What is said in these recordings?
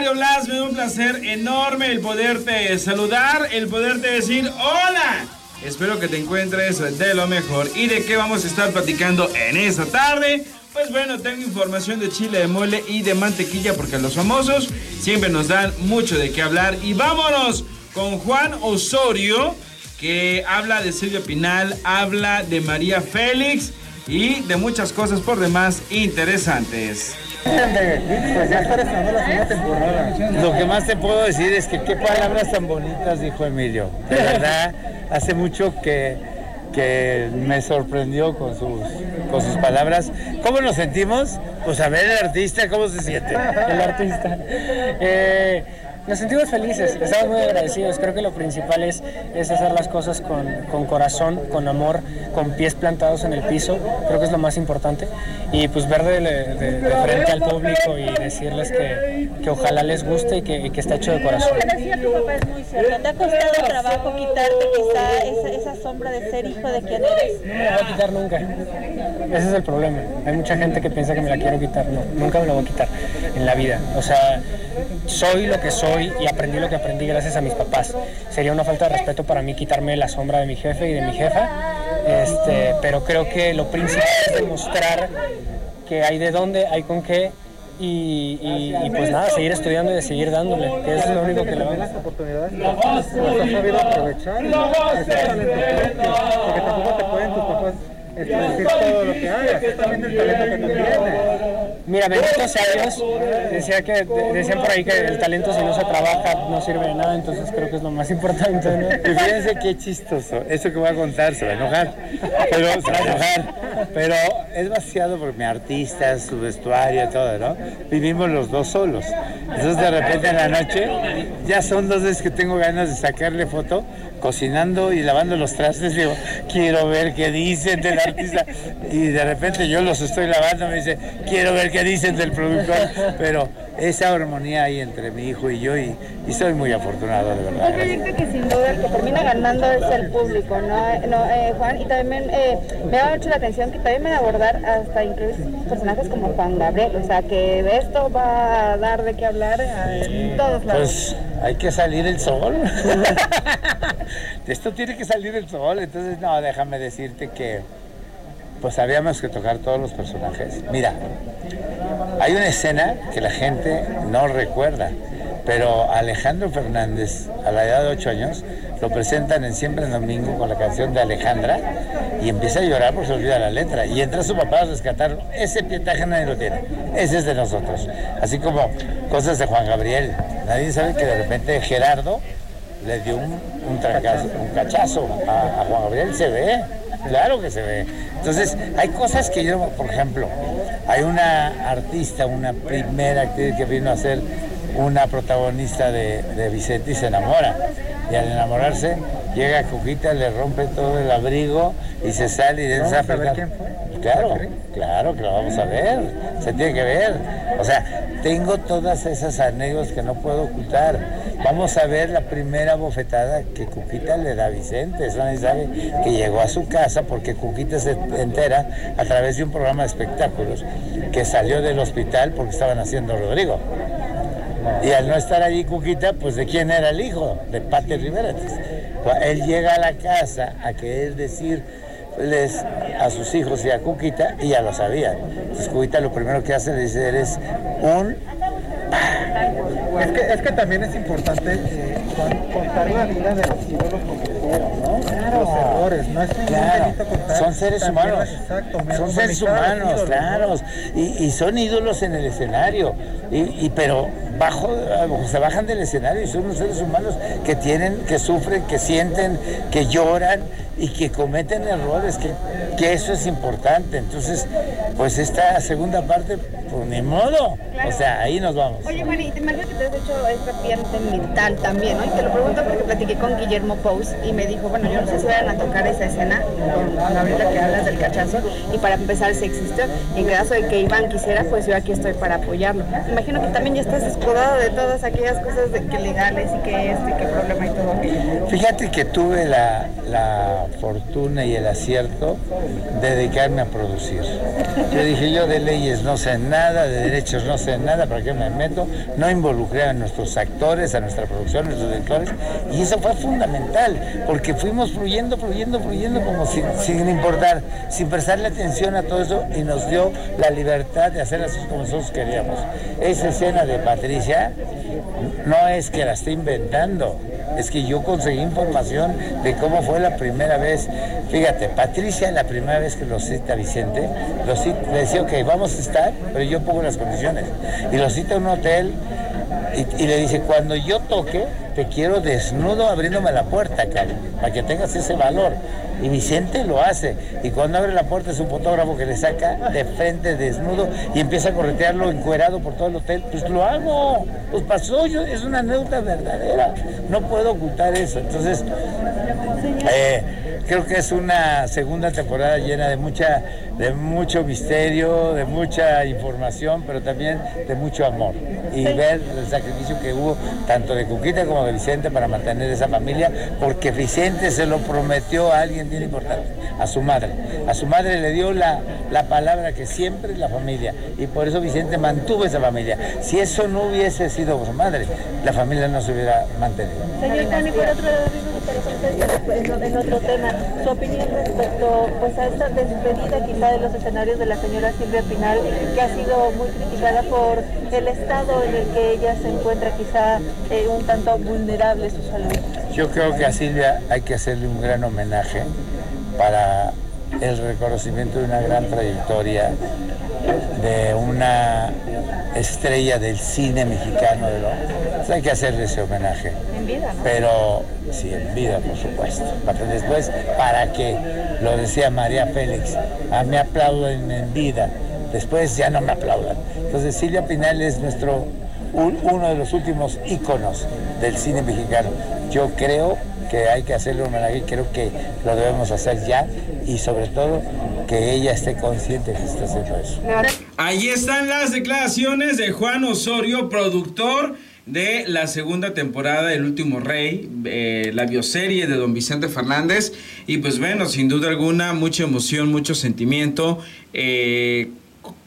Mario Blas, me da un placer enorme el poderte saludar, el poderte decir hola. Espero que te encuentres de lo mejor. ¿Y de qué vamos a estar platicando en esta tarde? Pues bueno, tengo información de chile de mole y de mantequilla porque los famosos siempre nos dan mucho de qué hablar. Y vámonos con Juan Osorio, que habla de Silvia Pinal, habla de María Félix y de muchas cosas por demás interesantes. Pues ya está estrenando la segunda temporada. Lo que más te puedo decir es que qué palabras tan bonitas dijo Emilio. De verdad, hace mucho que, que me sorprendió con sus, con sus palabras. ¿Cómo nos sentimos? Pues a ver el artista, ¿cómo se siente? El artista. Eh, nos sentimos felices, estamos muy agradecidos. Creo que lo principal es, es hacer las cosas con, con, corazón, con amor, con pies plantados en el piso. Creo que es lo más importante. Y pues ver de, de, frente al público y decirles que, que ojalá les guste y que, que, está hecho de corazón. Lo que decía tu papá es muy cierto. ¿Te ha costado trabajo quitarte quizá esa, esa sombra de ser hijo de quien eres? No me la voy a quitar nunca. Ese es el problema. Hay mucha gente que piensa que me la quiero quitar. No, nunca me la voy a quitar en la vida. O sea, soy lo que soy y aprendí lo que aprendí gracias a mis papás. Sería una falta de respeto para mí quitarme la sombra de mi jefe y de mi jefa, este, pero creo que lo principal es demostrar que hay de dónde, hay con qué y, pues nada, seguir estudiando y seguir dándole, que eso es lo único que le vamos. oportunidades las has sabido aprovechar y porque tampoco te pueden tus papás decir todo lo que hagas, también el talento que tú tienes. Mira, benditos años, decía que, decían por ahí que el talento si no se trabaja no sirve de nada, entonces creo que es lo más importante, ¿no? Y fíjense qué chistoso, eso que voy a contar se va a enojar, pero se va a enojar, pero es vaciado por mi artista, su vestuario, todo, ¿no? Vivimos los dos solos, entonces de repente en la noche ya son dos veces que tengo ganas de sacarle foto, cocinando y lavando los trastes, digo, quiero ver qué dicen del artista, y de repente yo los estoy lavando, me dice, quiero ver qué dicen del productor, pero esa armonía ahí entre mi hijo y yo y, y soy muy afortunado, de verdad. Un proyecto que sin duda el que termina ganando es el público, ¿no, no eh, Juan? Y también eh, me da mucho la atención que también me a abordar hasta incluir personajes como Juan Gabriel, o sea que esto va a dar de qué hablar en todos lados. Pues hay que salir el sol. de esto tiene que salir el sol, entonces no, déjame decirte que pues habíamos que tocar todos los personajes. Mira, hay una escena que la gente no recuerda, pero Alejandro Fernández, a la edad de 8 años, lo presentan en Siempre en Domingo con la canción de Alejandra y empieza a llorar porque se olvida la letra. Y entra su papá a rescatar. Ese pietaje nadie lo tiene. Ese es de nosotros. Así como cosas de Juan Gabriel. Nadie sabe que de repente Gerardo le dio un, un, un cachazo a, a Juan Gabriel. Se ve. Claro que se ve. Entonces, hay cosas que yo, por ejemplo, hay una artista, una primera actriz que vino a ser una protagonista de, de Vicente y se enamora. Y al enamorarse, llega Cuquita, le rompe todo el abrigo y se sale y de esa? Claro, claro que lo vamos a ver, se tiene que ver. O sea, tengo todas esas anécdotas que no puedo ocultar. Vamos a ver la primera bofetada que Cuquita le da a Vicente. Eso nadie sabe que llegó a su casa porque Cuquita se entera a través de un programa de espectáculos que salió del hospital porque estaban haciendo Rodrigo. Y al no estar allí Cuquita, pues de quién era el hijo, de Pate Rivera. Él llega a la casa a querer decir les, a sus hijos y a Cuquita y ya lo sabía. Entonces Cuquita lo primero que hace le dice, eres un... Es que, es que también es importante eh, contar la vida de los ídolos como ¿no? Claro. Los errores, no es Claro. contar. Son seres humanos. Exacto, Son seres humanos, ídolos, claro. ¿no? Y, y son ídolos en el escenario. Y, y- pero bajo, se bajan del escenario y son unos seres humanos que tienen, que sufren, que sienten, que lloran y que cometen errores, que, que eso es importante. Entonces, pues esta segunda parte, pues ni modo. O sea, ahí nos vamos. Oye, y te imagino que te has hecho esta pierna mental también, ¿no? Y te lo pregunto porque platiqué con Guillermo Pous y me dijo, bueno, yo no sé si vayan a tocar esa escena con, ahorita que hablas del cachazo y para empezar se existió. En caso de que Iván quisiera, pues yo aquí estoy para apoyarlo. Imagino que también ya estás escudado de todas aquellas cosas de que legales y que este, que problema y todo aquello. Fíjate que tuve la, la fortuna y el acierto dedicarme a producir. Yo dije, yo de leyes no sé nada, de derechos no sé nada, ¿para qué me meto? No involucré a nuestros actores, a nuestra producción, a nuestros directores, y eso fue fundamental, porque fuimos fluyendo, fluyendo, fluyendo, como sin, sin importar, sin prestarle atención a todo eso, y nos dio la libertad de hacer las cosas como nosotros queríamos. Esa escena de Patricia no es que la esté inventando, es que yo conseguí información de cómo fue la primera vez. Fíjate, Patricia, la primera vez que lo cita Vicente, lo le decía, ok, vamos a estar, pero yo pongo las condiciones. Y lo cita a un hotel y, le dice, cuando yo toque, te quiero desnudo abriéndome la puerta, Cari, para que tengas ese valor. Y Vicente lo hace. Y cuando abre la puerta es un fotógrafo que le saca de frente desnudo y empieza a corretearlo encuerado por todo el hotel. Pues lo hago. Pues pasó. Yo, es una anécdota verdadera. No puedo ocultar eso. Entonces, eh, creo que es una segunda temporada llena de mucha, de mucho misterio, de mucha información, pero también de mucho amor. Y ver el sacrificio que hubo tanto de Cuquita como de Vicente para mantener esa familia, porque Vicente se lo prometió a alguien bien importante, a su madre. A su madre le dio la, la palabra que siempre es la familia, y por eso Vicente mantuvo esa familia. Si eso no hubiese sido su madre, la familia no se hubiera mantenido. Señor Tony, por otro lado, en, otro tema, su opinión respecto pues, a esta despedida quizá de los escenarios de la señora Silvia Pinal, que ha sido muy criticada por el estado en el que ella se encuentra quizá eh, un tanto vulnerable su salud. Yo creo que a Silvia hay que hacerle un gran homenaje para el reconocimiento de una gran trayectoria de una estrella del cine mexicano. ¿no? Entonces hay que hacerle ese homenaje. En vida, ¿no? Pero sí, en vida, por supuesto. Para después, para que, lo decía María Félix, a mí aplauden en vida, después ya no me aplaudan. Entonces Silvia Pinal es nuestro, un- uno de los últimos íconos del cine mexicano. Yo creo que hay que hacerle un homenaje creo que lo debemos hacer ya y sobre todo que ella esté consciente que está haciendo eso. Ahí están las declaraciones de Juan Osorio, productor de la segunda temporada del Último Rey, eh, la bioserie de Don Vicente Fernández. Y pues bueno, sin duda alguna, mucha emoción, mucho sentimiento. Eh,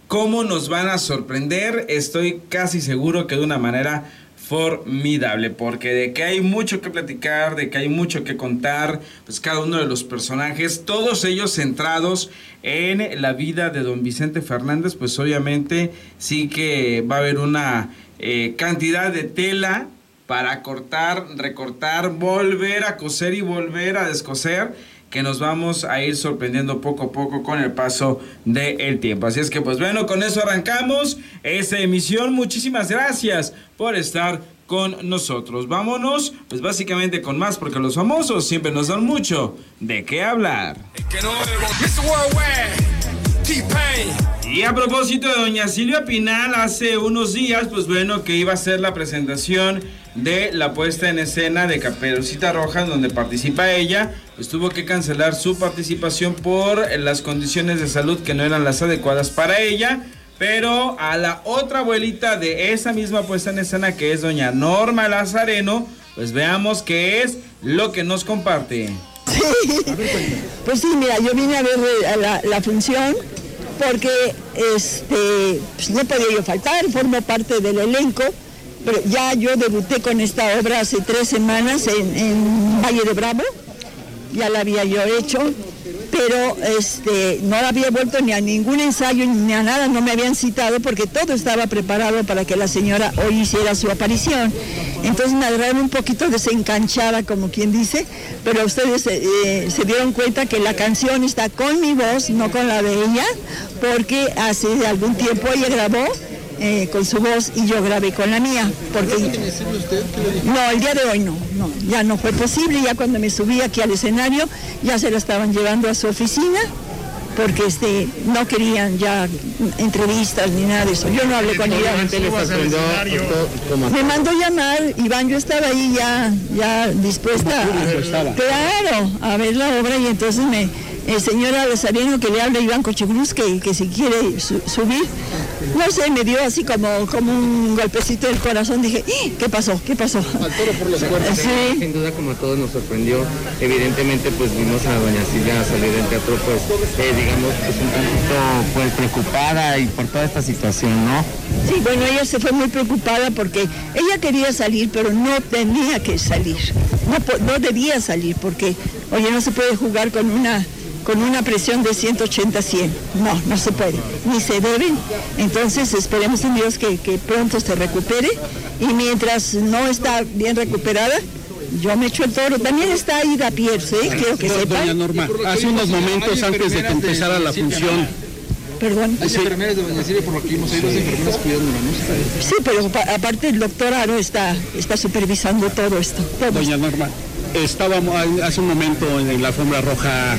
¿Cómo nos van a sorprender? Estoy casi seguro que de una manera formidable, porque de que hay mucho que platicar, de que hay mucho que contar, pues cada uno de los personajes, todos ellos centrados en la vida de don Vicente Fernández, pues obviamente sí que va a haber una eh, cantidad de tela para cortar, recortar, volver a coser y volver a descoser que nos vamos a ir sorprendiendo poco a poco con el paso del tiempo. Así es que pues bueno, con eso arrancamos esta emisión. Muchísimas gracias por estar con nosotros. Vámonos pues básicamente con más porque los famosos siempre nos dan mucho de qué hablar. Y a propósito de doña Silvia Pinal, hace unos días, pues bueno, que iba a ser la presentación de la puesta en escena de Caperucita Roja, donde participa ella, pues tuvo que cancelar su participación por las condiciones de salud que no eran las adecuadas para ella. Pero a la otra abuelita de esa misma puesta en escena, que es doña Norma Lazareno, pues veamos qué es lo que nos comparte. Pues sí, mira, yo vine a ver eh, la, función porque este, pues no podía faltar, formo parte del elenco, pero ya yo debuté con esta obra hace tres semanas en, Valle de Bravo, ya la había yo hecho, pero este, no había vuelto ni a ningún ensayo ni a nada, no me habían citado porque todo estaba preparado para que la señora hoy hiciera su aparición. Entonces me agarraron un poquito desencanchada, como quien dice, pero ustedes eh, se dieron cuenta que la canción está con mi voz, no con la de ella, porque hace algún tiempo ella grabó eh, con su voz y yo grabé con la mía. Porque... No, el día de hoy no, no, ya no fue posible, ya cuando me subí aquí al escenario ya se la estaban llevando a su oficina porque este, no querían ya entrevistas ni nada de eso. Yo no hablé con ella. Me mandó llamar, Iván, yo estaba ahí ya, ya dispuesta a, claro, a ver la obra y entonces me, el señor Lazareno que le habla Iván Cochegruz que, que si quiere su- subir. No sé, me dio así como, como un golpecito del corazón. Dije, "¡Ih! ¿qué pasó? ¿Qué pasó? Sí. Sin duda, como a todos nos sorprendió, evidentemente, pues vimos a doña Silvia salir del teatro, pues, eh, digamos, pues un tantito, pues, preocupada y por toda esta situación, ¿no? Sí, bueno, ella se fue muy preocupada porque ella quería salir, pero no tenía que salir. No, no debía salir porque, oye, no se puede jugar con una con una presión de 180-100. No, no se puede, ni se deben. Entonces esperemos en Dios que, que pronto se recupere y mientras no está bien recuperada, yo me echo el toro. También está Ida Pierce, ¿eh? quiero que Doña sepan. Norma, hace unos momentos antes de que empezara la función, Perdón. Hay enfermeras de Doña Silvia por lo que vimos, hay dos enfermeras cuidándola, ¿no? Sí, pero pa- aparte el doctor Aro está, está supervisando todo esto. todo Doña Norma, estábamos hace un momento en la alfombra roja,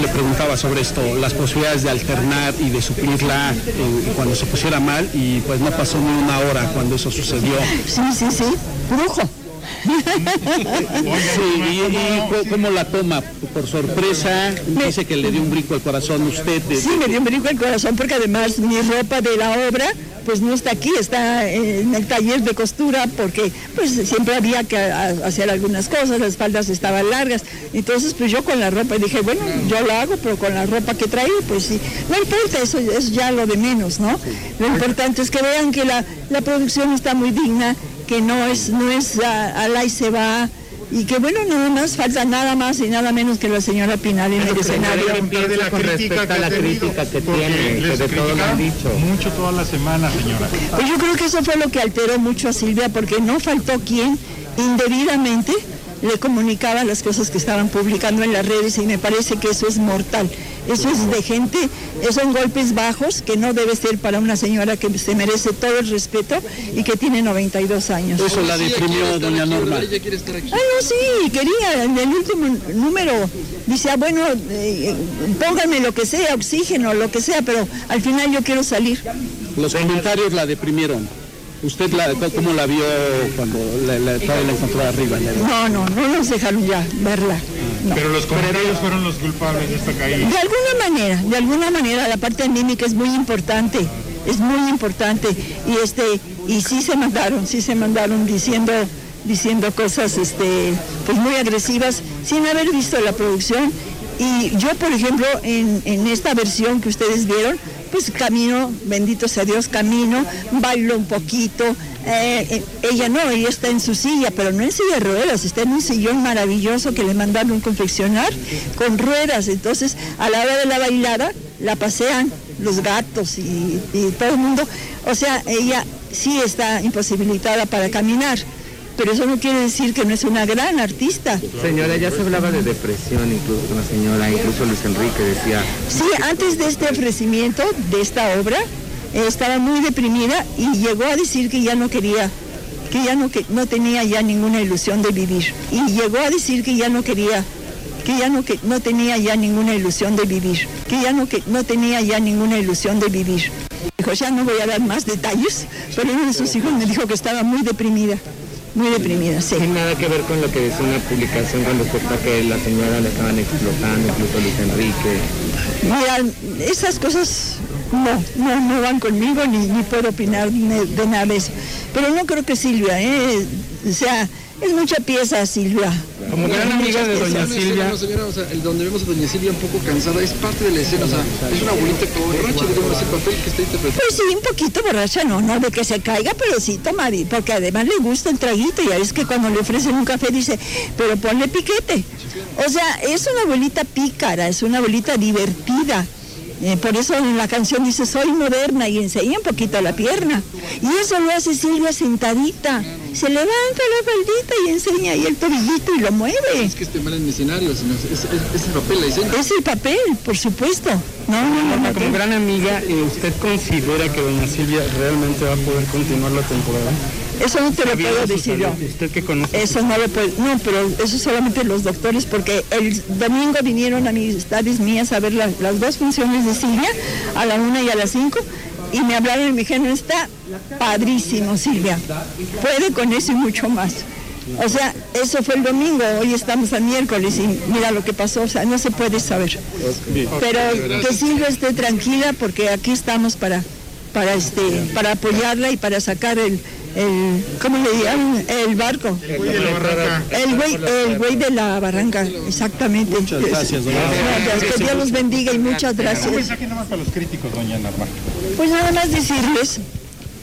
le preguntaba sobre esto, las posibilidades de alternar y de suplirla eh, cuando se pusiera mal y pues no pasó ni una hora cuando eso sucedió. Sí, sí, sí, brujo. Sí, y, ¿cómo la toma? ¿Por sorpresa? Dice que le dio un brinco al corazón a usted. de- Sí, me dio un brinco el corazón porque además mi ropa de la obra pues no está aquí, está en el taller de costura porque pues siempre había que hacer algunas cosas, las faldas estaban largas. Entonces pues yo con la ropa dije, bueno, yo lo hago, pero con la ropa que traí, pues sí. No importa, eso es ya lo de menos, ¿no? Lo importante es que vean que la, la producción está muy digna, que no es, no es al ahí se va. Y que bueno, nada más falta nada más y nada menos que la señora Pinal en el escenario. ¿Qué piensa con respecto a la crítica que tiene, que de todo lo han dicho? Mucho toda la semana, señora. Pues yo creo que eso fue lo que alteró mucho a Silvia, porque no faltó quien indebidamente le comunicaba las cosas que estaban publicando en las redes y me parece que eso es mortal. Eso es de gente, esos son golpes bajos que no debe ser para una señora que se merece todo el respeto y que tiene 92 años. Eso la deprimió, doña Norma. Ella quiere estar aquí. Ah, no, sí, quería, en el último número dice, ah, bueno, eh, pónganme lo que sea, oxígeno, lo que sea, pero al final yo quiero salir. Los comentarios la deprimieron. ¿Usted la, cómo la vio cuando la, la, la encontró arriba? No, no, no nos dejaron ya verla. No. Pero los comentarios fueron los culpables de esta caída. De alguna manera, de alguna manera la parte anímica es muy importante, es muy importante y este y sí se mandaron, sí se mandaron diciendo diciendo cosas este pues muy agresivas sin haber visto la producción y yo por ejemplo en, en esta versión que ustedes vieron pues camino, bendito sea Dios, camino, bailo un poquito, eh, eh, ella no, ella está en su silla, pero no en silla de ruedas, está en un sillón maravilloso que le mandaron confeccionar con ruedas. Entonces, a la hora de la bailada, la pasean los gatos y, y todo el mundo. O sea, ella sí está imposibilitada para caminar, pero eso no quiere decir que no es una gran artista. Señora, ya se hablaba de depresión incluso con la señora, incluso Luis Enrique decía, Sí, antes de este ofrecimiento, de esta obra, eh, estaba muy deprimida y llegó a decir que ya no quería, que ya no, que, no tenía ya ninguna ilusión de vivir. Y llegó a decir que ya no quería, que ya no, que, no tenía ya ninguna ilusión de vivir, que ya no, que, no tenía ya ninguna ilusión de vivir. Dijo, ya no voy a dar más detalles, pero uno de sus hijos me dijo que estaba muy deprimida, muy deprimida, sí. sin nada que ver con lo que decía una publicación con respecto a que la señora le estaban explotando, incluso Luis Enrique. Mira, esas cosas no, no, no van conmigo ni, ni puedo opinar de, de nada de eso. Pero no creo que Silvia, ¿eh? o sea, es mucha pieza Silvia. Como gran amiga de doña Silvia. Señora, o sea, el donde vemos a doña Silvia un poco cansada es parte de la escena, o sea, es una abuelita como borracha, digamos, ese papel que está interpretando. Pues sí, un poquito borracha, no, no de que se caiga, pero sí tomar, porque además le gusta el traguito, ya es que cuando le ofrecen un café dice, pero ponle piquete. O sea, es una abuelita pícara, es una abuelita divertida. Eh, por eso en la canción dice, soy moderna y enseña un poquito la pierna. Y eso lo hace Silvia sentadita. Se levanta la faldita y enseña ahí el tobillito y lo mueve. Es que esté mal en mi escenario, sino es, es, es el papel, la escena. Es el papel, por supuesto. No, no, no, no. Como gran amiga, eh, ¿usted considera que doña Silvia realmente va a poder continuar la temporada? Eso no te lo puedo decir yo. Usted que conoce. Eso no lo puedo, no, pero eso solamente los doctores, porque el domingo vinieron amistades mías a ver la- las dos funciones de Silvia, a la una y a las cinco, y me hablaron y me dijeron, está padrísimo Silvia, puede con eso y mucho más. O sea, eso fue el domingo, hoy estamos a miércoles y mira lo que pasó, o sea, no se puede saber. Pero que Silvia esté tranquila porque aquí estamos para, para, este, para apoyarla y para sacar el, el ¿cómo le llaman? El barco. El güey de la barranca. El güey, el güey de la barranca, exactamente. Muchas gracias, doña Gracias, que Dios los bendiga y muchas Un gracias. mensaje nada más para los críticos, doña Norma. Pues nada más decirles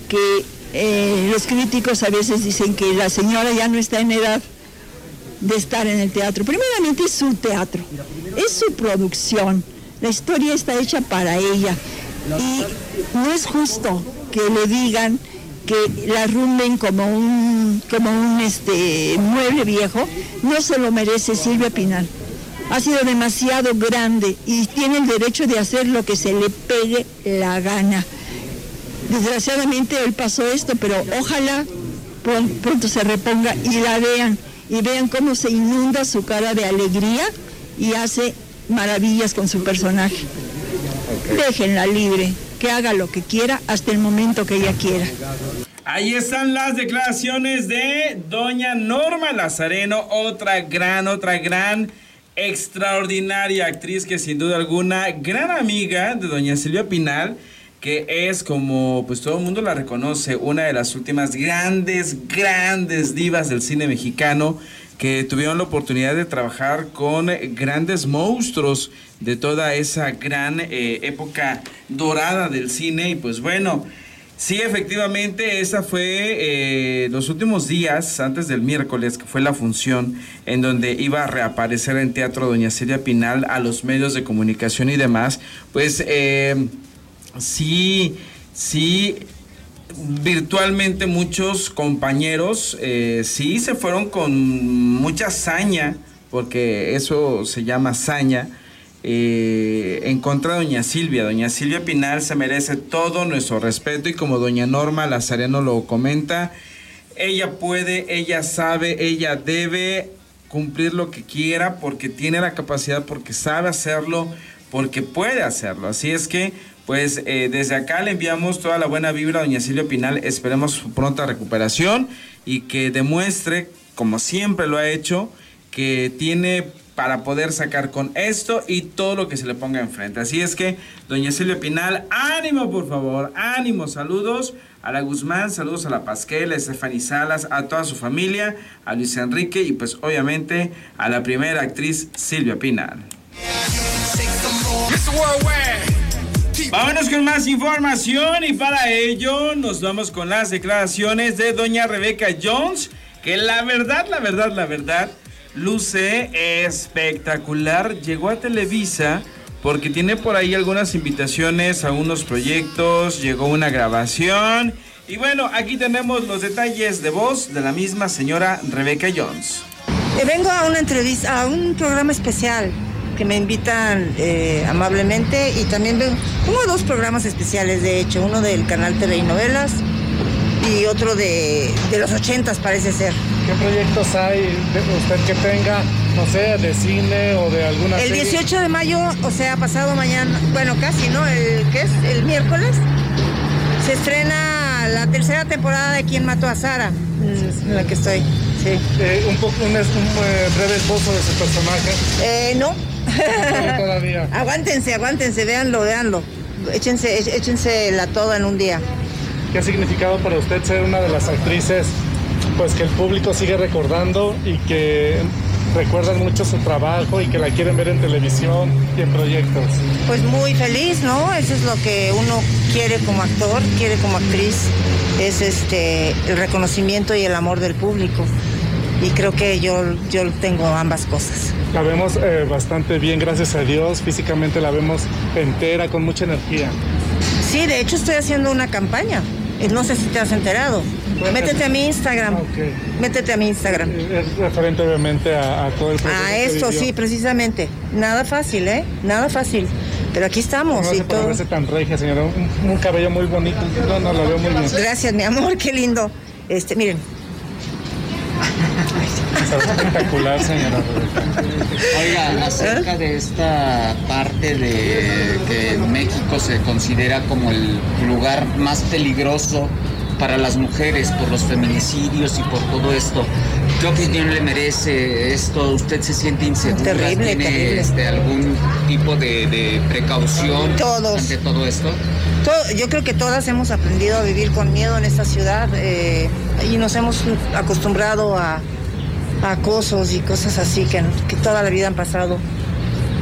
que eh, los críticos a veces dicen que la señora ya no está en edad de estar en el teatro. Primeramente es su teatro, es su producción, la historia está hecha para ella y no es justo que le digan que la rumben como un, como un este, mueble viejo, no se lo merece Silvia Pinal. Ha sido demasiado grande y tiene el derecho de hacer lo que se le pegue la gana. Desgraciadamente hoy pasó esto, pero ojalá pron- pronto se reponga y la vean y vean cómo se inunda su cara de alegría y hace maravillas con su personaje. Déjenla libre, que haga lo que quiera hasta el momento que ella quiera. Ahí están las declaraciones de doña Norma Lazareno, otra gran, otra gran, extraordinaria actriz que sin duda alguna, gran amiga de doña Silvia Pinal, que es como pues todo el mundo la reconoce, una de las últimas grandes, grandes divas del cine mexicano que tuvieron la oportunidad de trabajar con grandes monstruos de toda esa gran eh, época dorada del cine. Y pues bueno, Sí, efectivamente, esa fue eh, los últimos días antes del miércoles, que fue la función en donde iba a reaparecer en teatro Doña Silvia Pinal a los medios de comunicación y demás. Pues eh, sí, sí, virtualmente muchos compañeros eh, sí se fueron con mucha saña, porque eso se llama saña eh, en contra de doña Silvia. Doña Silvia Pinal se merece todo nuestro respeto y como doña Norma Lazareno lo comenta, ella puede, ella sabe, ella debe cumplir lo que quiera porque tiene la capacidad, porque sabe hacerlo, porque puede hacerlo. Así es que, pues eh, desde acá le enviamos toda la buena vibra a doña Silvia Pinal. Esperemos su pronta recuperación y que demuestre, como siempre lo ha hecho, que tiene para poder sacar con esto y todo lo que se le ponga enfrente. Así es que, doña Silvia Pinal, ánimo por favor, ánimo, saludos a la Guzmán, saludos a la Pasquel, a Stephanie Salas, a toda su familia, a Luis Enrique y pues obviamente a la primera actriz Silvia Pinal. Vámonos con más información y para ello nos vamos con las declaraciones de doña Rebeca Jones, que la verdad, la verdad, la verdad, luce espectacular. Llegó a Televisa porque tiene por ahí algunas invitaciones a unos proyectos, llegó una grabación. Y bueno, aquí tenemos los detalles de voz de la misma señora Rebeca Jones. Eh, Vengo a una entrevista, a un programa especial que me invitan eh, amablemente y también vengo, tengo dos programas especiales de hecho, uno del canal TV y Novelas y otro de, de los ochentas parece ser. ¿Qué proyectos hay de usted que tenga, no sé, de cine o de alguna El serie? 18 de mayo, o sea, pasado mañana, bueno, casi, ¿no? El, ¿Qué es? El miércoles, se estrena la tercera temporada de Quién mató a Sara, mm, en la que estoy, sí. Eh, un, poco, un, un, eh, breve esbozo de su personaje. Eh, no. No, todavía. aguántense, aguántense, véanlo, véanlo. Échense, éch- échense la toda en un día. ¿Qué ha significado para usted ser una de las actrices pues que el público sigue recordando y que recuerdan mucho su trabajo y que la quieren ver en televisión y en proyectos? Pues muy feliz, ¿no? Eso es lo que uno quiere como actor, quiere como actriz, es este el reconocimiento y el amor del público. Y creo que yo, yo tengo ambas cosas. La vemos eh, bastante bien, gracias a Dios. Físicamente la vemos entera, con mucha energía. Sí, de hecho estoy haciendo una campaña. Eh, No sé si te has enterado. Métete a mi Instagram. Métete a mi Instagram. Es referente obviamente a, a todo el proceso. A esto, sí, precisamente. Nada fácil, ¿eh? Nada fácil. Pero aquí estamos No y todo. tan regia, señora. Un, un cabello muy bonito. No, no, la veo muy bien. Gracias, mi amor, qué lindo. Este, miren. Ve espectacular, señora. Oiga, acerca de esta parte de que México se considera como el lugar más peligroso para las mujeres por los feminicidios y por todo esto. ¿Qué opinión le merece esto? ¿Usted se siente insegura? Terrible, ¿Tiene terrible. este, algún tipo de, de precaución Todos. ante todo esto? To- yo creo que todas hemos aprendido a vivir con miedo en esta ciudad eh, y nos hemos acostumbrado a, a acosos y cosas así que, que toda la vida han pasado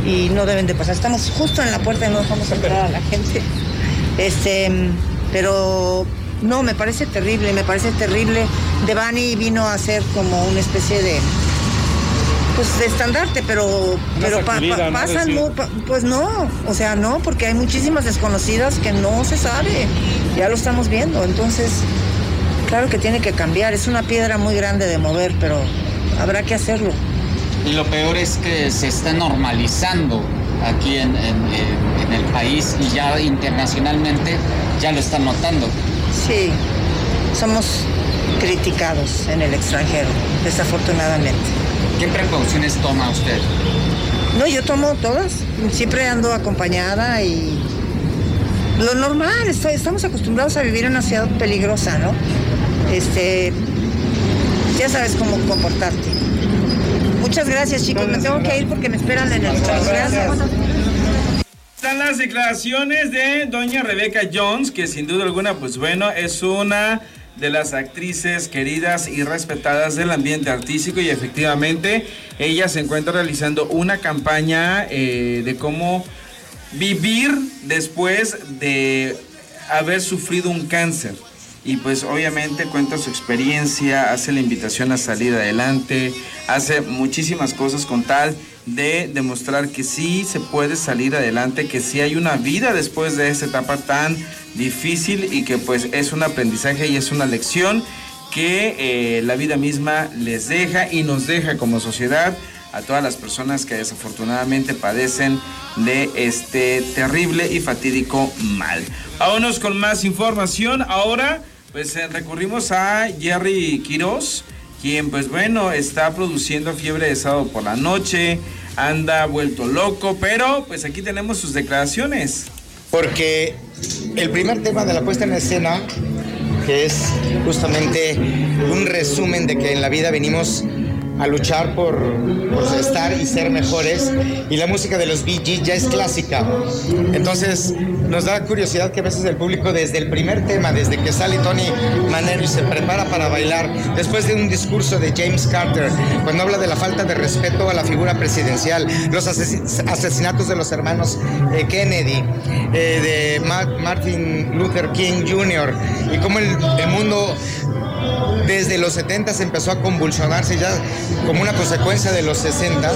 y no deben de pasar. Estamos justo en la puerta y no dejamos entrar a la gente. Este, pero no, me parece terrible, me parece terrible. Devani vino a ser como una especie de pues de estandarte, pero pero pa- pa- sacudida, ¿no? pasan pa- pues no, o sea, no, porque hay muchísimas desconocidas que no se sabe. Ya lo estamos viendo, entonces claro que tiene que cambiar, es una piedra muy grande de mover, pero habrá que hacerlo. Y lo peor es que se está normalizando aquí en, en- en- en el país y ya internacionalmente ya lo están notando. Sí, somos criticados en el extranjero, desafortunadamente. ¿Qué precauciones toma usted? No, yo tomo todas. Siempre ando acompañada y lo normal. estamos acostumbrados a vivir en una ciudad peligrosa, ¿no? Este, ya sabes cómo comportarte. Muchas gracias, chicos. Me tengo que ir porque me esperan en el coche. Gracias. Están las declaraciones de doña Rebeca Jones, que sin duda alguna, pues bueno, es una de las actrices queridas y respetadas del ambiente artístico y efectivamente ella se encuentra realizando una campaña eh, de cómo vivir después de haber sufrido un cáncer. Y pues obviamente cuenta su experiencia, hace la invitación a salir adelante, hace muchísimas cosas con tal de demostrar que sí se puede salir adelante, que sí hay una vida después de esta etapa tan difícil y que pues es un aprendizaje y es una lección que eh, la vida misma les deja y nos deja como sociedad a todas las personas que desafortunadamente padecen de este terrible y fatídico mal. Vámonos con más información. Ahora, pues eh, recurrimos a Jerry Quiroz, quien, pues bueno, está produciendo Fiebre de Sábado por la Noche, anda vuelto loco, pero pues aquí tenemos sus declaraciones. porque el primer tema de la puesta en escena, que es justamente un resumen de que en la vida venimos a luchar por, por estar y ser mejores, y la música de los Bee ya es clásica. Entonces, nos da curiosidad que a veces el público desde el primer tema, desde que sale Tony Manero y se prepara para bailar, después de un discurso de James Carter, cuando habla de la falta de respeto a la figura presidencial, los asesin- asesinatos de los hermanos eh, Kennedy, eh, de Ma- Martin Luther King Jr., y cómo el mundo desde los 70 se empezó a convulsionarse ya como una consecuencia de los 60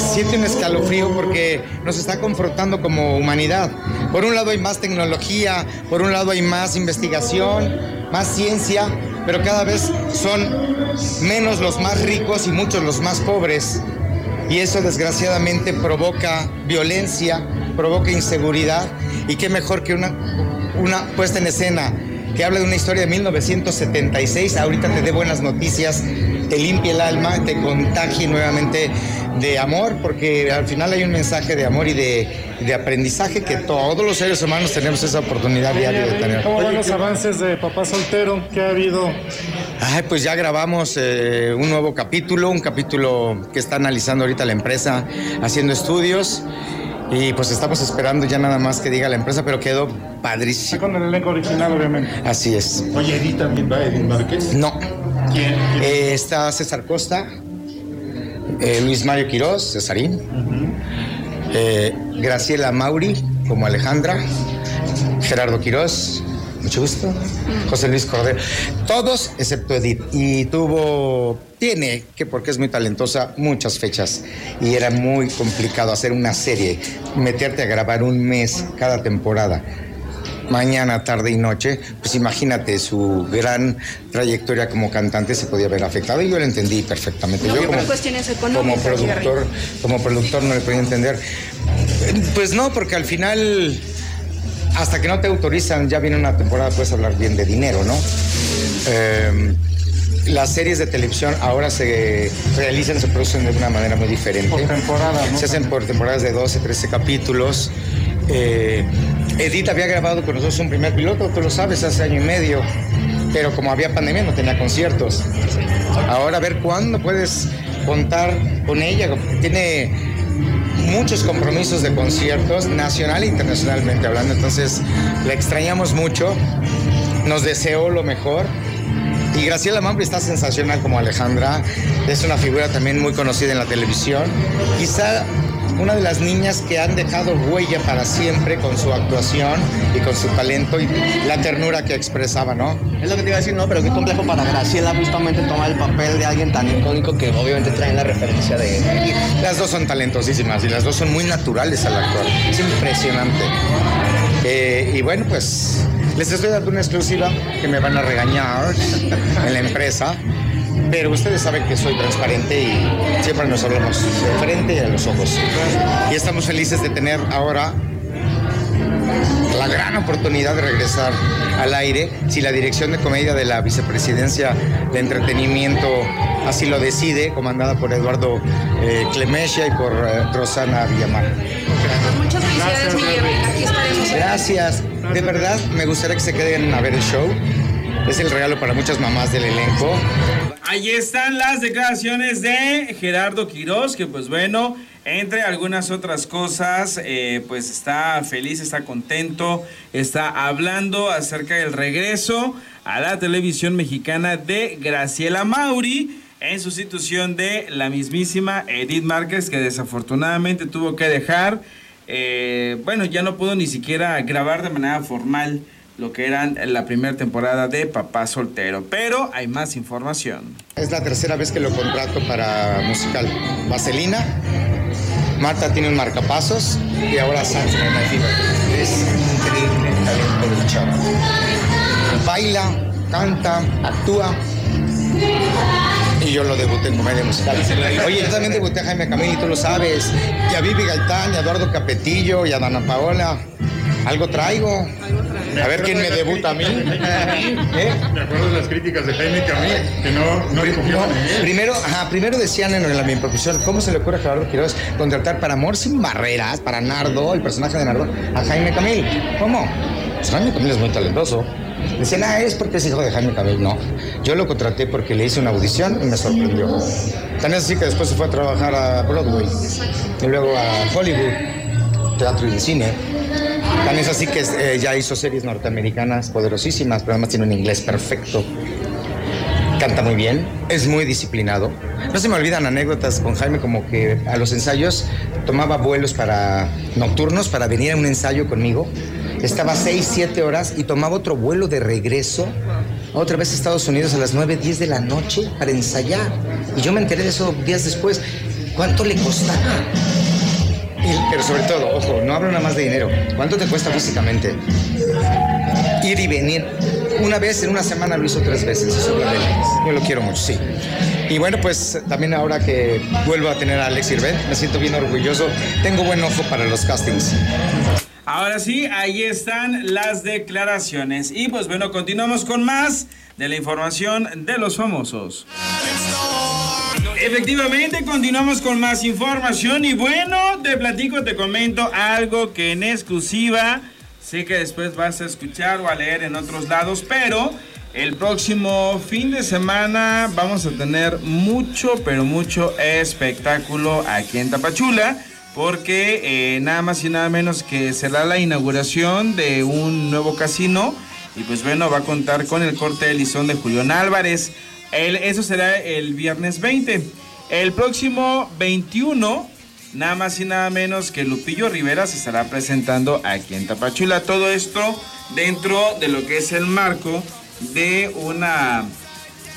siente un escalofrío porque nos está confrontando como humanidad. Por un lado hay más tecnología, por un lado hay más investigación, más ciencia, pero cada vez son menos los más ricos y muchos los más pobres. Y eso desgraciadamente provoca violencia, provoca inseguridad. Y qué mejor que una, una puesta en escena que habla de una historia de 1976. Ahorita te dé buenas noticias, te limpie el alma, te contagie nuevamente de amor, porque al final hay un mensaje de amor y de, de aprendizaje que todos los seres humanos tenemos esa oportunidad diaria de tener. ¿Cómo van los avances de Papá Soltero? ¿Qué ha habido? Ay, pues ya grabamos eh, un nuevo capítulo, un capítulo que está analizando ahorita la empresa, haciendo estudios. Y pues estamos esperando ya nada más que diga la empresa, pero quedó padrísimo. Con el elenco original, obviamente. Así es. Oye, Edith también va, Edith Márquez. No. ¿Quién? Eh, está César Costa, eh, Luis Mario Quirós, Cesarín, eh, Graciela Mauri como Alejandra, Gerardo Quirós, mucho gusto, José Luis Cordero, todos excepto Edith. Y tuvo, tiene, que porque es muy talentosa, muchas fechas. Y era muy complicado hacer una serie, meterte a grabar un mes cada temporada mañana, tarde y noche, pues imagínate, su gran trayectoria como cantante se podía ver afectada y yo lo entendí perfectamente. No yo como, cuestiones como económicas, productor, Jerry. como productor no le podía entender. Pues no, porque al final, hasta que no te autorizan, ya viene una temporada, puedes hablar bien de dinero, ¿no? Eh, las series de televisión ahora se realizan, se producen de una manera muy diferente. Por temporada, ¿no? Se hacen por temporadas de 12, 13 capítulos. Eh, Edith había grabado con nosotros un primer piloto, tú lo sabes, hace año y medio. pero como había pandemia no tenía conciertos. Ahora a ver cuándo puedes contar con ella, tiene muchos compromisos de conciertos, nacional e internacionalmente hablando, entonces la extrañamos mucho, nos deseo lo mejor. Y Graciela Mampri está sensacional como Alejandra, es una figura también muy conocida en la televisión. Quizá una de las niñas que han dejado huella para siempre con su actuación y con su talento y la ternura que expresaba, ¿no? Es lo que te iba a decir, no, pero qué complejo para Graciela justamente tomar el papel de alguien tan icónico que obviamente traen la referencia de... Las dos son talentosísimas y las dos son muy naturales al actuar. Es impresionante. Eh, y bueno, pues les estoy dando una exclusiva que me van a regañar en la empresa. Pero ustedes saben que soy transparente y siempre nos hablamos de frente y a los ojos. Y estamos felices de tener ahora la gran oportunidad de regresar al aire si la dirección de comedia de la vicepresidencia de entretenimiento así lo decide, comandada por Eduardo eh, Clemesia y por eh, Rosana Villamar. Muchas felicidades. Aquí estaremos. Gracias. De verdad, me gustaría que se queden a ver el show. Es el regalo para muchas mamás del elenco. Ahí están las declaraciones de Gerardo Quirós, que pues bueno, entre algunas otras cosas, eh, pues está feliz, está contento, está hablando acerca del regreso a la televisión mexicana de Graciela Mauri en sustitución de la mismísima Edith Márquez, que desafortunadamente tuvo que dejar, eh, bueno, ya no pudo ni siquiera grabar de manera formal lo que eran la primera temporada de Papá Soltero. Pero hay más información. Es la tercera vez que lo contrato para musical. Vaselina, Marta tiene un marcapasos y ahora Sans Es increíble talento del chavo. Baila, canta, actúa. Y yo lo debuté en comedia musical. Oye, yo también debuté a Jaime Camil tú lo sabes. Y a Vivi Gaitán, y a Eduardo Capetillo, y a Dana Paola. Algo traigo. A ver quién me debuta a mí. ¿Eh? Me acuerdo de las críticas de Jaime Camil, que no, no él. Primero, ajá, primero decían en la mi profesión, ¿cómo se le ocurre a Gerardo Quiroz contratar para Amor sin barreras, para Nardo, el personaje de Nardo, a Jaime Camil? ¿Cómo? Pues Jaime Camil es muy talentoso. Decían, ah, es porque es hijo de Jaime Camil. No, yo lo contraté porque le hice una audición y me sorprendió. Tan es así que después se fue a trabajar a Broadway y luego a Hollywood, teatro y cine. Tan es así que eh, ya hizo series norteamericanas poderosísimas, pero además tiene un inglés perfecto. Canta muy bien, es muy disciplinado. No se me olvidan anécdotas con Jaime como que a los ensayos tomaba vuelos para nocturnos para venir a un ensayo conmigo. Estaba 6, 7 horas y tomaba otro vuelo de regreso otra vez a Estados Unidos a las 9, 10 de la noche para ensayar. Y yo me enteré de eso días después. ¿Cuánto le costaba? Pero sobre todo, ojo, no hablo nada más de dinero. ¿Cuánto te cuesta físicamente? Ir y venir. Una vez en una semana lo hizo tres veces. Eso. Yo lo quiero mucho, sí. Y bueno, pues también ahora que vuelvo a tener a Alex Irvén, me siento bien orgulloso. Tengo buen ojo para los castings. Ahora sí, ahí están las declaraciones. Y pues bueno, continuamos con más de la información de los famosos. Efectivamente, continuamos con más información y bueno, te platico, te comento algo que en exclusiva sé que después vas a escuchar o a leer en otros lados, pero el próximo fin de semana vamos a tener mucho, pero mucho espectáculo aquí en Tapachula. Porque eh, nada más y nada menos que será la inauguración de un nuevo casino. Y pues bueno, va a contar con el corte de listón de Julián Álvarez. El- eso será el viernes 20. El próximo 21, nada más y nada menos que Lupillo Rivera se estará presentando aquí en Tapachula. Todo esto dentro de lo que es el marco de una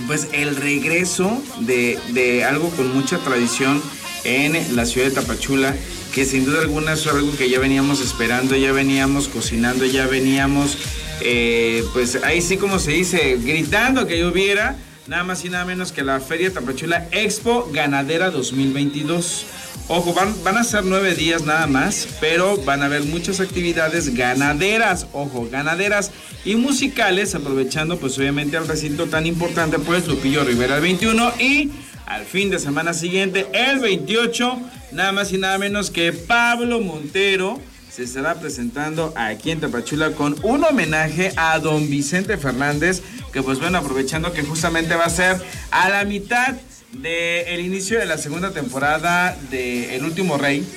pues el regreso de, de algo con mucha tradición en la ciudad de Tapachula, que sin duda alguna es algo que ya veníamos esperando, ya veníamos cocinando, ya veníamos, eh, pues ahí sí como se dice, gritando que lloviera, nada más y nada menos que la Feria Tapachula Expo Ganadera 2022. Ojo, van, a ser nueve días nada más, pero van a haber muchas actividades ganaderas, ojo, ganaderas y musicales, aprovechando pues obviamente el recinto tan importante, pues Lupillo Rivera el 21 y al fin de semana siguiente, el 28, nada más y nada menos que Pablo Montero se estará presentando aquí en Tapachula con un homenaje a don Vicente Fernández, que pues bueno, aprovechando que justamente va a ser a la mitad del inicio de la segunda temporada de El Último Rey,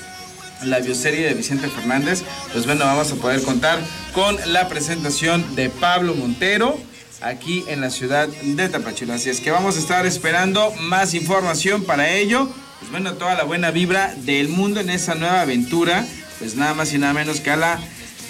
la bioserie de Vicente Fernández, pues bueno, vamos a poder contar con la presentación de Pablo Montero aquí en la ciudad de Tapachula. Así es que vamos a estar esperando más información para ello. Pues bueno, toda la buena vibra del mundo en esa nueva aventura, pues nada más y nada menos que a la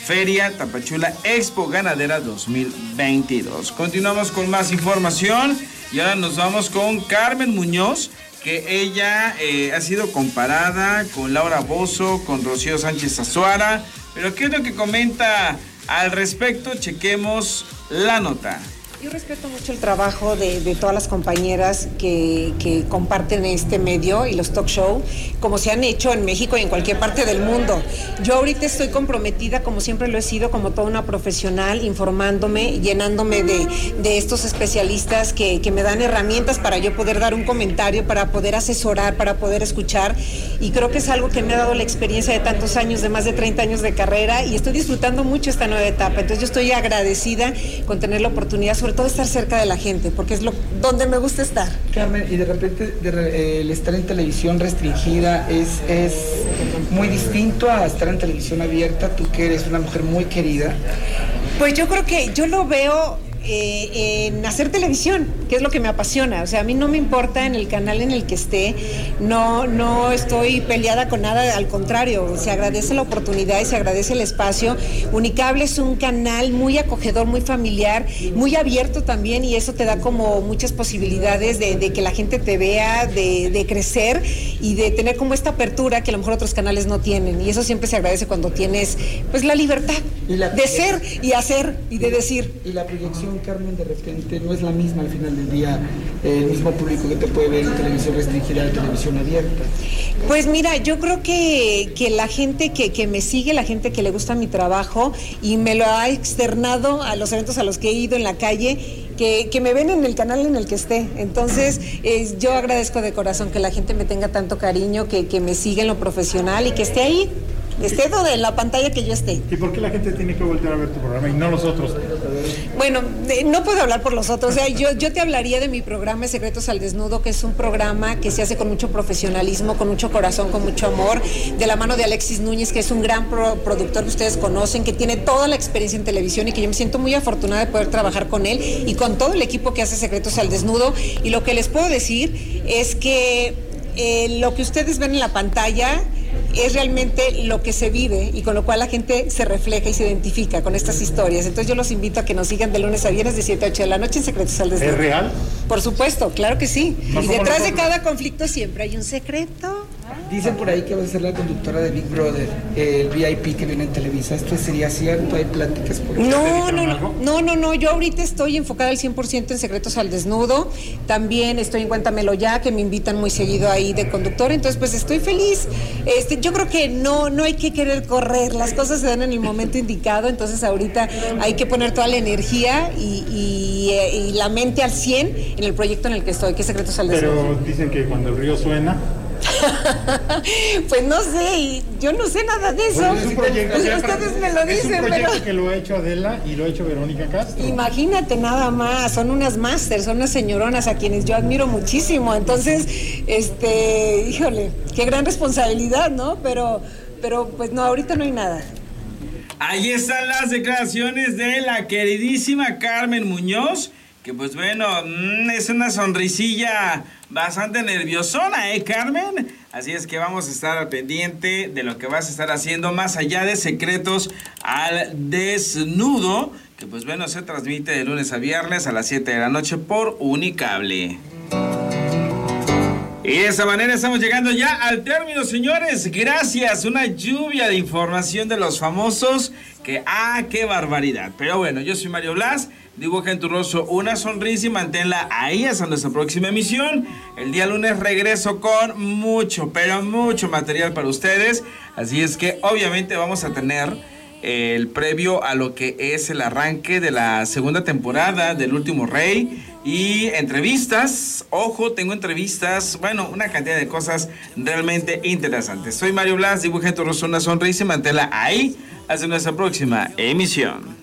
Feria Tapachula Expo Ganadera 2022. Continuamos con más información y ahora nos vamos con Carmen Muñoz que ella eh, ha sido comparada con Laura Bozo, con Rocío Sánchez Azuara. Pero ¿qué es lo que comenta al respecto? Chequemos la nota. Yo respeto mucho el trabajo de, de todas las compañeras que, que, comparten este medio y los talk show, como se han hecho en México y en cualquier parte del mundo. Yo ahorita estoy comprometida, como siempre lo he sido, como toda una profesional, informándome, llenándome de, de estos especialistas que, que, me dan herramientas para yo poder dar un comentario, para poder asesorar, para poder escuchar. Y creo que es algo que me ha dado la experiencia de tantos años, de más de 30 años de carrera, y estoy disfrutando mucho esta nueva etapa. Entonces yo estoy agradecida con tener la oportunidad, sobre todo estar cerca de la gente, porque es lo donde me gusta estar. Carmen, y de repente de, eh, el estar en televisión restringida es, es muy distinto a estar en televisión abierta, tú que eres una mujer muy querida. Pues yo creo que yo lo veo eh, en hacer televisión, que es lo que me apasiona. O sea, a mí no me importa en el canal en el que esté, no, no estoy peleada con nada, al contrario, se agradece la oportunidad y se agradece el espacio. Unicable es un canal muy acogedor, muy familiar, muy abierto también y eso te da como muchas posibilidades de, que la gente te vea, de, de, crecer y de tener como esta apertura que a lo mejor otros canales no tienen. Y eso siempre se agradece cuando tienes pues la libertad la, de ser y hacer y de decir. Y la proyección Carmen, de repente no es la misma al final del día, eh, el mismo público que te puede ver en televisión restringida, en televisión abierta. Pues mira, yo creo que, que la gente que, que, me sigue, la gente que le gusta mi trabajo y me lo ha externado a los eventos a los que he ido en la calle, que, que me ven en el canal en el que esté. Entonces, eh, yo agradezco de corazón que la gente me tenga tanto cariño, que, que me siga en lo profesional y que esté ahí esté donde en la pantalla que yo esté. ¿Y por qué la gente tiene que voltear a ver tu programa y no los otros? Bueno, no puedo hablar por los otros. O sea, yo, yo te hablaría de mi programa Secretos al Desnudo, que es un programa que se hace con mucho profesionalismo, con mucho corazón, con mucho amor, de la mano de Alexis Núñez, que es un gran pro productor que ustedes conocen, que tiene toda la experiencia en televisión y que yo me siento muy afortunada de poder trabajar con él y con todo el equipo que hace Secretos al Desnudo. Y lo que les puedo decir es que eh, lo que ustedes ven en la pantalla es realmente lo que se vive y con lo cual la gente se refleja y se identifica con estas historias. Entonces yo los invito a que nos sigan de lunes a viernes de 7 a 8 de la noche en Secretos al Desnudo. ¿Es real? Por supuesto, claro que sí. No y detrás de cada conflicto siempre hay un secreto. Dicen por ahí que va a ser la conductora de Big Brother, el VIP que viene en Televisa. ¿Esto sería cierto? ¿Hay pláticas por No, no, no, no, no, no. Yo ahorita estoy enfocada al 100% en Secretos al Desnudo. También estoy en Cuéntamelo Ya, que me invitan muy seguido ahí de conductor. Entonces, pues estoy feliz. Este, yo creo que no, no hay que querer correr. Las cosas se dan en el momento indicado. Entonces, ahorita hay que poner toda la energía y, y, y la mente al 100 en el proyecto en el que estoy, que es Secretos al Desnudo. Pero dicen que cuando el río suena, pues no sé, yo no sé nada de eso. Pues es un proyecto, pues ustedes me lo dicen, es un proyecto pero... que lo ha hecho Adela y lo ha hecho Verónica Castro. Imagínate nada más, son unas másters, son unas señoronas a quienes yo admiro muchísimo. Entonces, este, híjole, qué gran responsabilidad, ¿no? Pero, pero pues no, ahorita no hay nada. Ahí están las declaraciones de la queridísima Carmen Muñoz, que pues bueno, mmm, es una sonrisilla bastante nerviosona, ¿eh, Carmen? Así es que vamos a estar al pendiente de lo que vas a estar haciendo más allá de secretos al desnudo, que pues bueno, se transmite de lunes a viernes a las 7 de la noche por Unicable. Y de esa manera estamos llegando ya al término, señores. Gracias, una lluvia de información de los famosos. Que, ah, qué barbaridad. Pero bueno, yo soy Mario Blas. Dibuja en tu rostro una sonrisa y manténla ahí hasta nuestra próxima emisión. El día lunes regreso con mucho, pero mucho material para ustedes. Así es que obviamente vamos a tener el previo a lo que es el arranque de la segunda temporada del Último Rey y entrevistas. Ojo, tengo entrevistas, bueno, una cantidad de cosas realmente interesantes. Soy Mario Blas, dibujé tu rostro una sonrisa y mantela ahí hasta nuestra próxima emisión.